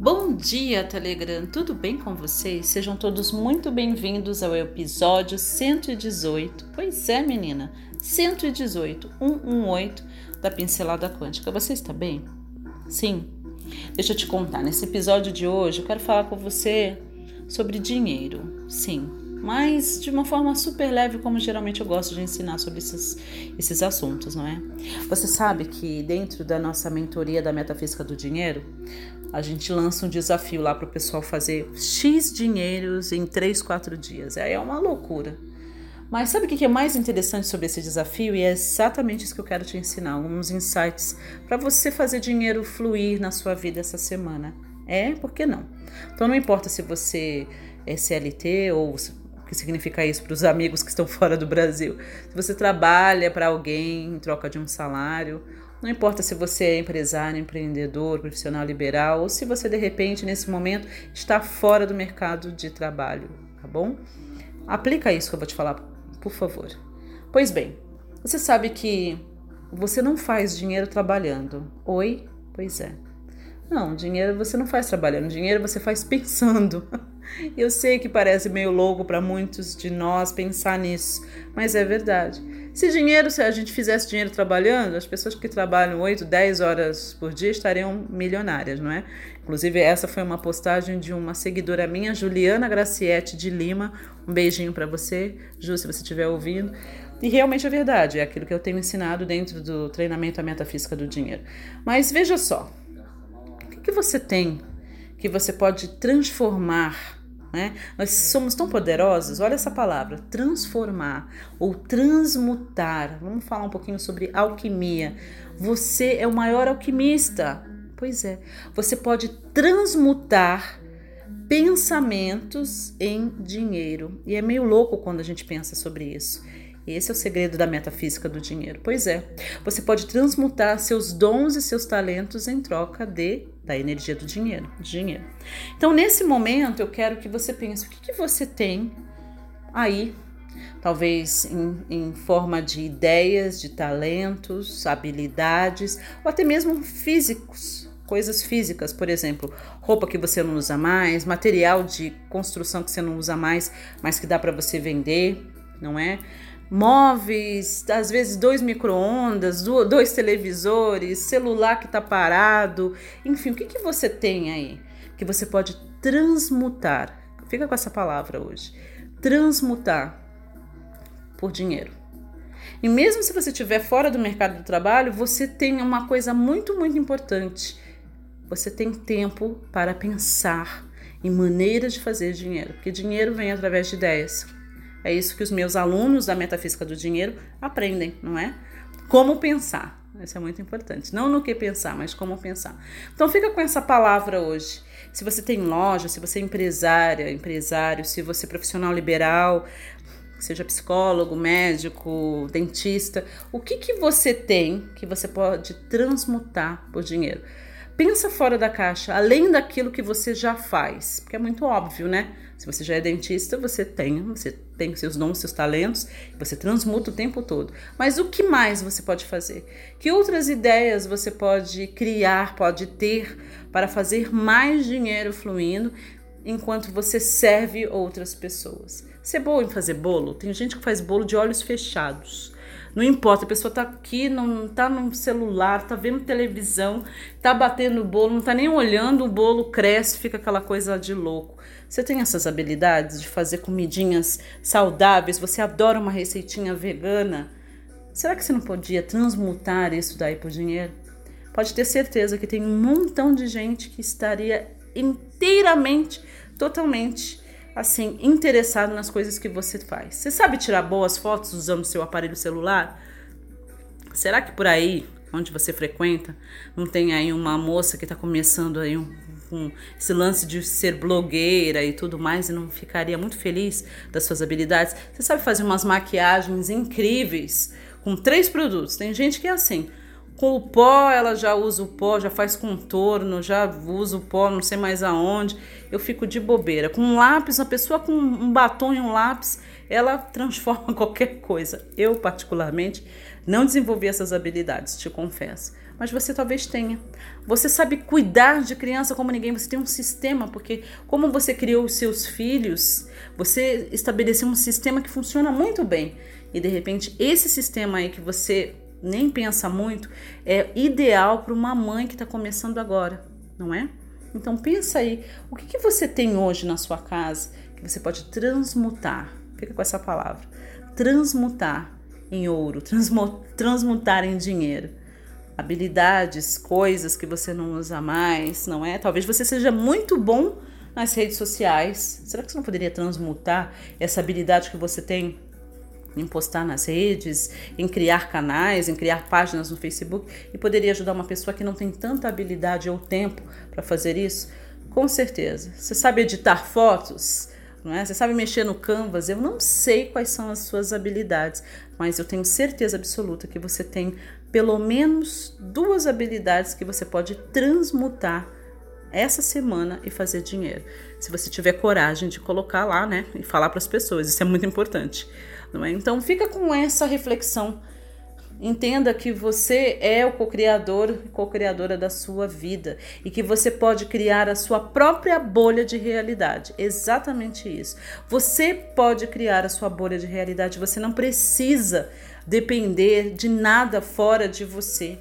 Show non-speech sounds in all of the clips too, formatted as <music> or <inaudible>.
Bom dia, Telegram! Tudo bem com vocês? Sejam todos muito bem-vindos ao episódio 118. Pois é, menina, 118, 118 da Pincelada Quântica. Você está bem? Sim? Deixa eu te contar, nesse episódio de hoje eu quero falar com você sobre dinheiro. Sim, mas de uma forma super leve, como geralmente eu gosto de ensinar sobre esses, esses assuntos, não é? Você sabe que dentro da nossa mentoria da metafísica do dinheiro, a gente lança um desafio lá para o pessoal fazer X dinheiros em 3, 4 dias. É uma loucura. Mas sabe o que é mais interessante sobre esse desafio? E é exatamente isso que eu quero te ensinar: alguns insights para você fazer dinheiro fluir na sua vida essa semana. É, por que não? Então não importa se você é CLT ou que significa isso para os amigos que estão <laughs> fora do Brasil. Se você trabalha para alguém em troca de um salário, não importa se você é empresário, empreendedor, profissional liberal ou se você de repente nesse momento está fora do mercado de trabalho, tá bom? Aplica isso que eu vou te falar, por favor. Pois bem, você sabe que você não faz dinheiro trabalhando. Oi? Pois é. Não, dinheiro você não faz trabalhando, dinheiro você faz <laughs> pensando. Eu sei que parece meio louco para muitos de nós pensar nisso, mas é verdade. Se dinheiro, se a gente fizesse dinheiro trabalhando, as pessoas que trabalham 8, 10 horas por dia estariam milionárias, não é? Inclusive, essa foi uma postagem de uma seguidora minha, Juliana Gracietti de Lima. Um beijinho para você, Ju, se você estiver ouvindo. E realmente é verdade, é aquilo que eu tenho ensinado dentro do treinamento A Metafísica do Dinheiro. Mas veja só, o que você tem que você pode transformar né? Nós somos tão poderosos, olha essa palavra, transformar ou transmutar. Vamos falar um pouquinho sobre alquimia. Você é o maior alquimista. Pois é, você pode transmutar pensamentos em dinheiro. E é meio louco quando a gente pensa sobre isso. Esse é o segredo da metafísica do dinheiro. Pois é, você pode transmutar seus dons e seus talentos em troca de da energia do dinheiro, dinheiro. Então, nesse momento, eu quero que você pense o que, que você tem aí, talvez em, em forma de ideias, de talentos, habilidades, ou até mesmo físicos, coisas físicas, por exemplo, roupa que você não usa mais, material de construção que você não usa mais, mas que dá para você vender, não é? Móveis, às vezes dois micro-ondas, dois televisores, celular que está parado, enfim, o que, que você tem aí que você pode transmutar? Fica com essa palavra hoje. Transmutar por dinheiro. E mesmo se você estiver fora do mercado do trabalho, você tem uma coisa muito, muito importante. Você tem tempo para pensar em maneiras de fazer dinheiro, porque dinheiro vem através de ideias. É isso que os meus alunos da metafísica do dinheiro aprendem, não é? Como pensar. Isso é muito importante. Não no que pensar, mas como pensar. Então fica com essa palavra hoje. Se você tem loja, se você é empresária, empresário, se você é profissional liberal, seja psicólogo, médico, dentista, o que, que você tem que você pode transmutar por dinheiro? Pensa fora da caixa, além daquilo que você já faz, porque é muito óbvio, né? Se você já é dentista, você tem, você tem seus dons, seus talentos, você transmuta o tempo todo. Mas o que mais você pode fazer? Que outras ideias você pode criar, pode ter para fazer mais dinheiro fluindo enquanto você serve outras pessoas? Você é boa em fazer bolo? Tem gente que faz bolo de olhos fechados. Não importa, a pessoa tá aqui, não tá no celular, tá vendo televisão, tá batendo o bolo, não tá nem olhando, o bolo cresce, fica aquela coisa de louco. Você tem essas habilidades de fazer comidinhas saudáveis? Você adora uma receitinha vegana? Será que você não podia transmutar isso daí por dinheiro? Pode ter certeza que tem um montão de gente que estaria inteiramente, totalmente assim, interessado nas coisas que você faz. Você sabe tirar boas fotos usando seu aparelho celular? Será que por aí, onde você frequenta, não tem aí uma moça que está começando aí um, um, esse lance de ser blogueira e tudo mais e não ficaria muito feliz das suas habilidades? Você sabe fazer umas maquiagens incríveis com três produtos. Tem gente que é assim. Com o pó, ela já usa o pó, já faz contorno, já usa o pó, não sei mais aonde. Eu fico de bobeira. Com um lápis, a pessoa com um batom e um lápis, ela transforma <laughs> qualquer coisa. Eu, particularmente, não desenvolvi essas habilidades, te confesso. mas você talvez tenha. Você sabe cuidar de criança como ninguém, você tem um sistema, porque como você criou os seus filhos, você estabeleceu um sistema que funciona muito bem. E de repente, esse sistema aí que você nem pensa muito é ideal para uma mãe que está começando agora, não é? Então pensa aí, o que, que você tem hoje na sua casa que você pode transmutar? Fica com essa palavra. Transmutar em ouro, transmutar em dinheiro. Habilidades, coisas que você não usa mais, não é? Talvez você seja muito bom nas redes sociais. Será que você não poderia transmutar essa habilidade que você tem em postar nas redes, em criar canais, em criar páginas no Facebook e poderia ajudar uma pessoa que não tem tanta habilidade ou tempo para fazer isso? Com certeza. Você sabe editar fotos? Não é? Você sabe mexer no Canvas? Eu não sei quais são as suas habilidades, mas eu tenho certeza absoluta que você tem pelo menos duas habilidades que você pode transmutar essa semana e fazer dinheiro. Se você tiver coragem de colocar lá, né, e falar para as pessoas, isso é muito importante, não é? Então fica com essa reflexão. Entenda que você é o co-criador co-criadora da sua vida e que você pode criar a sua própria bolha de realidade. Exatamente isso. Você pode criar a sua bolha de realidade, você não precisa depender de nada fora de você.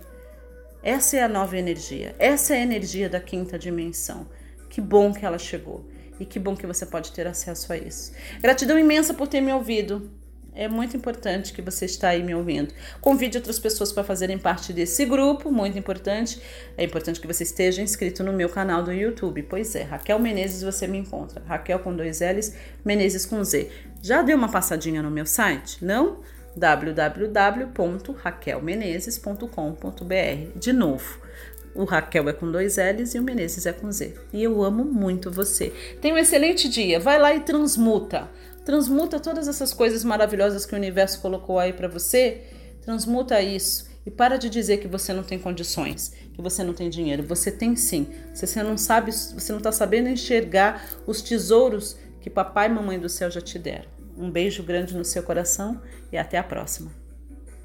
Essa é a nova energia. Essa é a energia da quinta dimensão. Que bom que ela chegou. E que bom que você pode ter acesso a isso. Gratidão imensa por ter me ouvido. É muito importante que você está aí me ouvindo. Convide outras pessoas para fazerem parte desse grupo, muito importante. É importante que você esteja inscrito no meu canal do YouTube. Pois é, Raquel Menezes você me encontra. Raquel com dois L's, Menezes com Z. Já deu uma passadinha no meu site? Não? www.raquelmenezes.com.br. De novo, o Raquel é com dois L's e o Menezes é com Z. E eu amo muito você. Tenha um excelente dia. Vai lá e transmuta. Transmuta todas essas coisas maravilhosas que o universo colocou aí para você. Transmuta isso. E para de dizer que você não tem condições, que você não tem dinheiro. Você tem sim. Você não sabe, você não está sabendo enxergar os tesouros que papai e mamãe do céu já te deram. Um beijo grande no seu coração e até a próxima.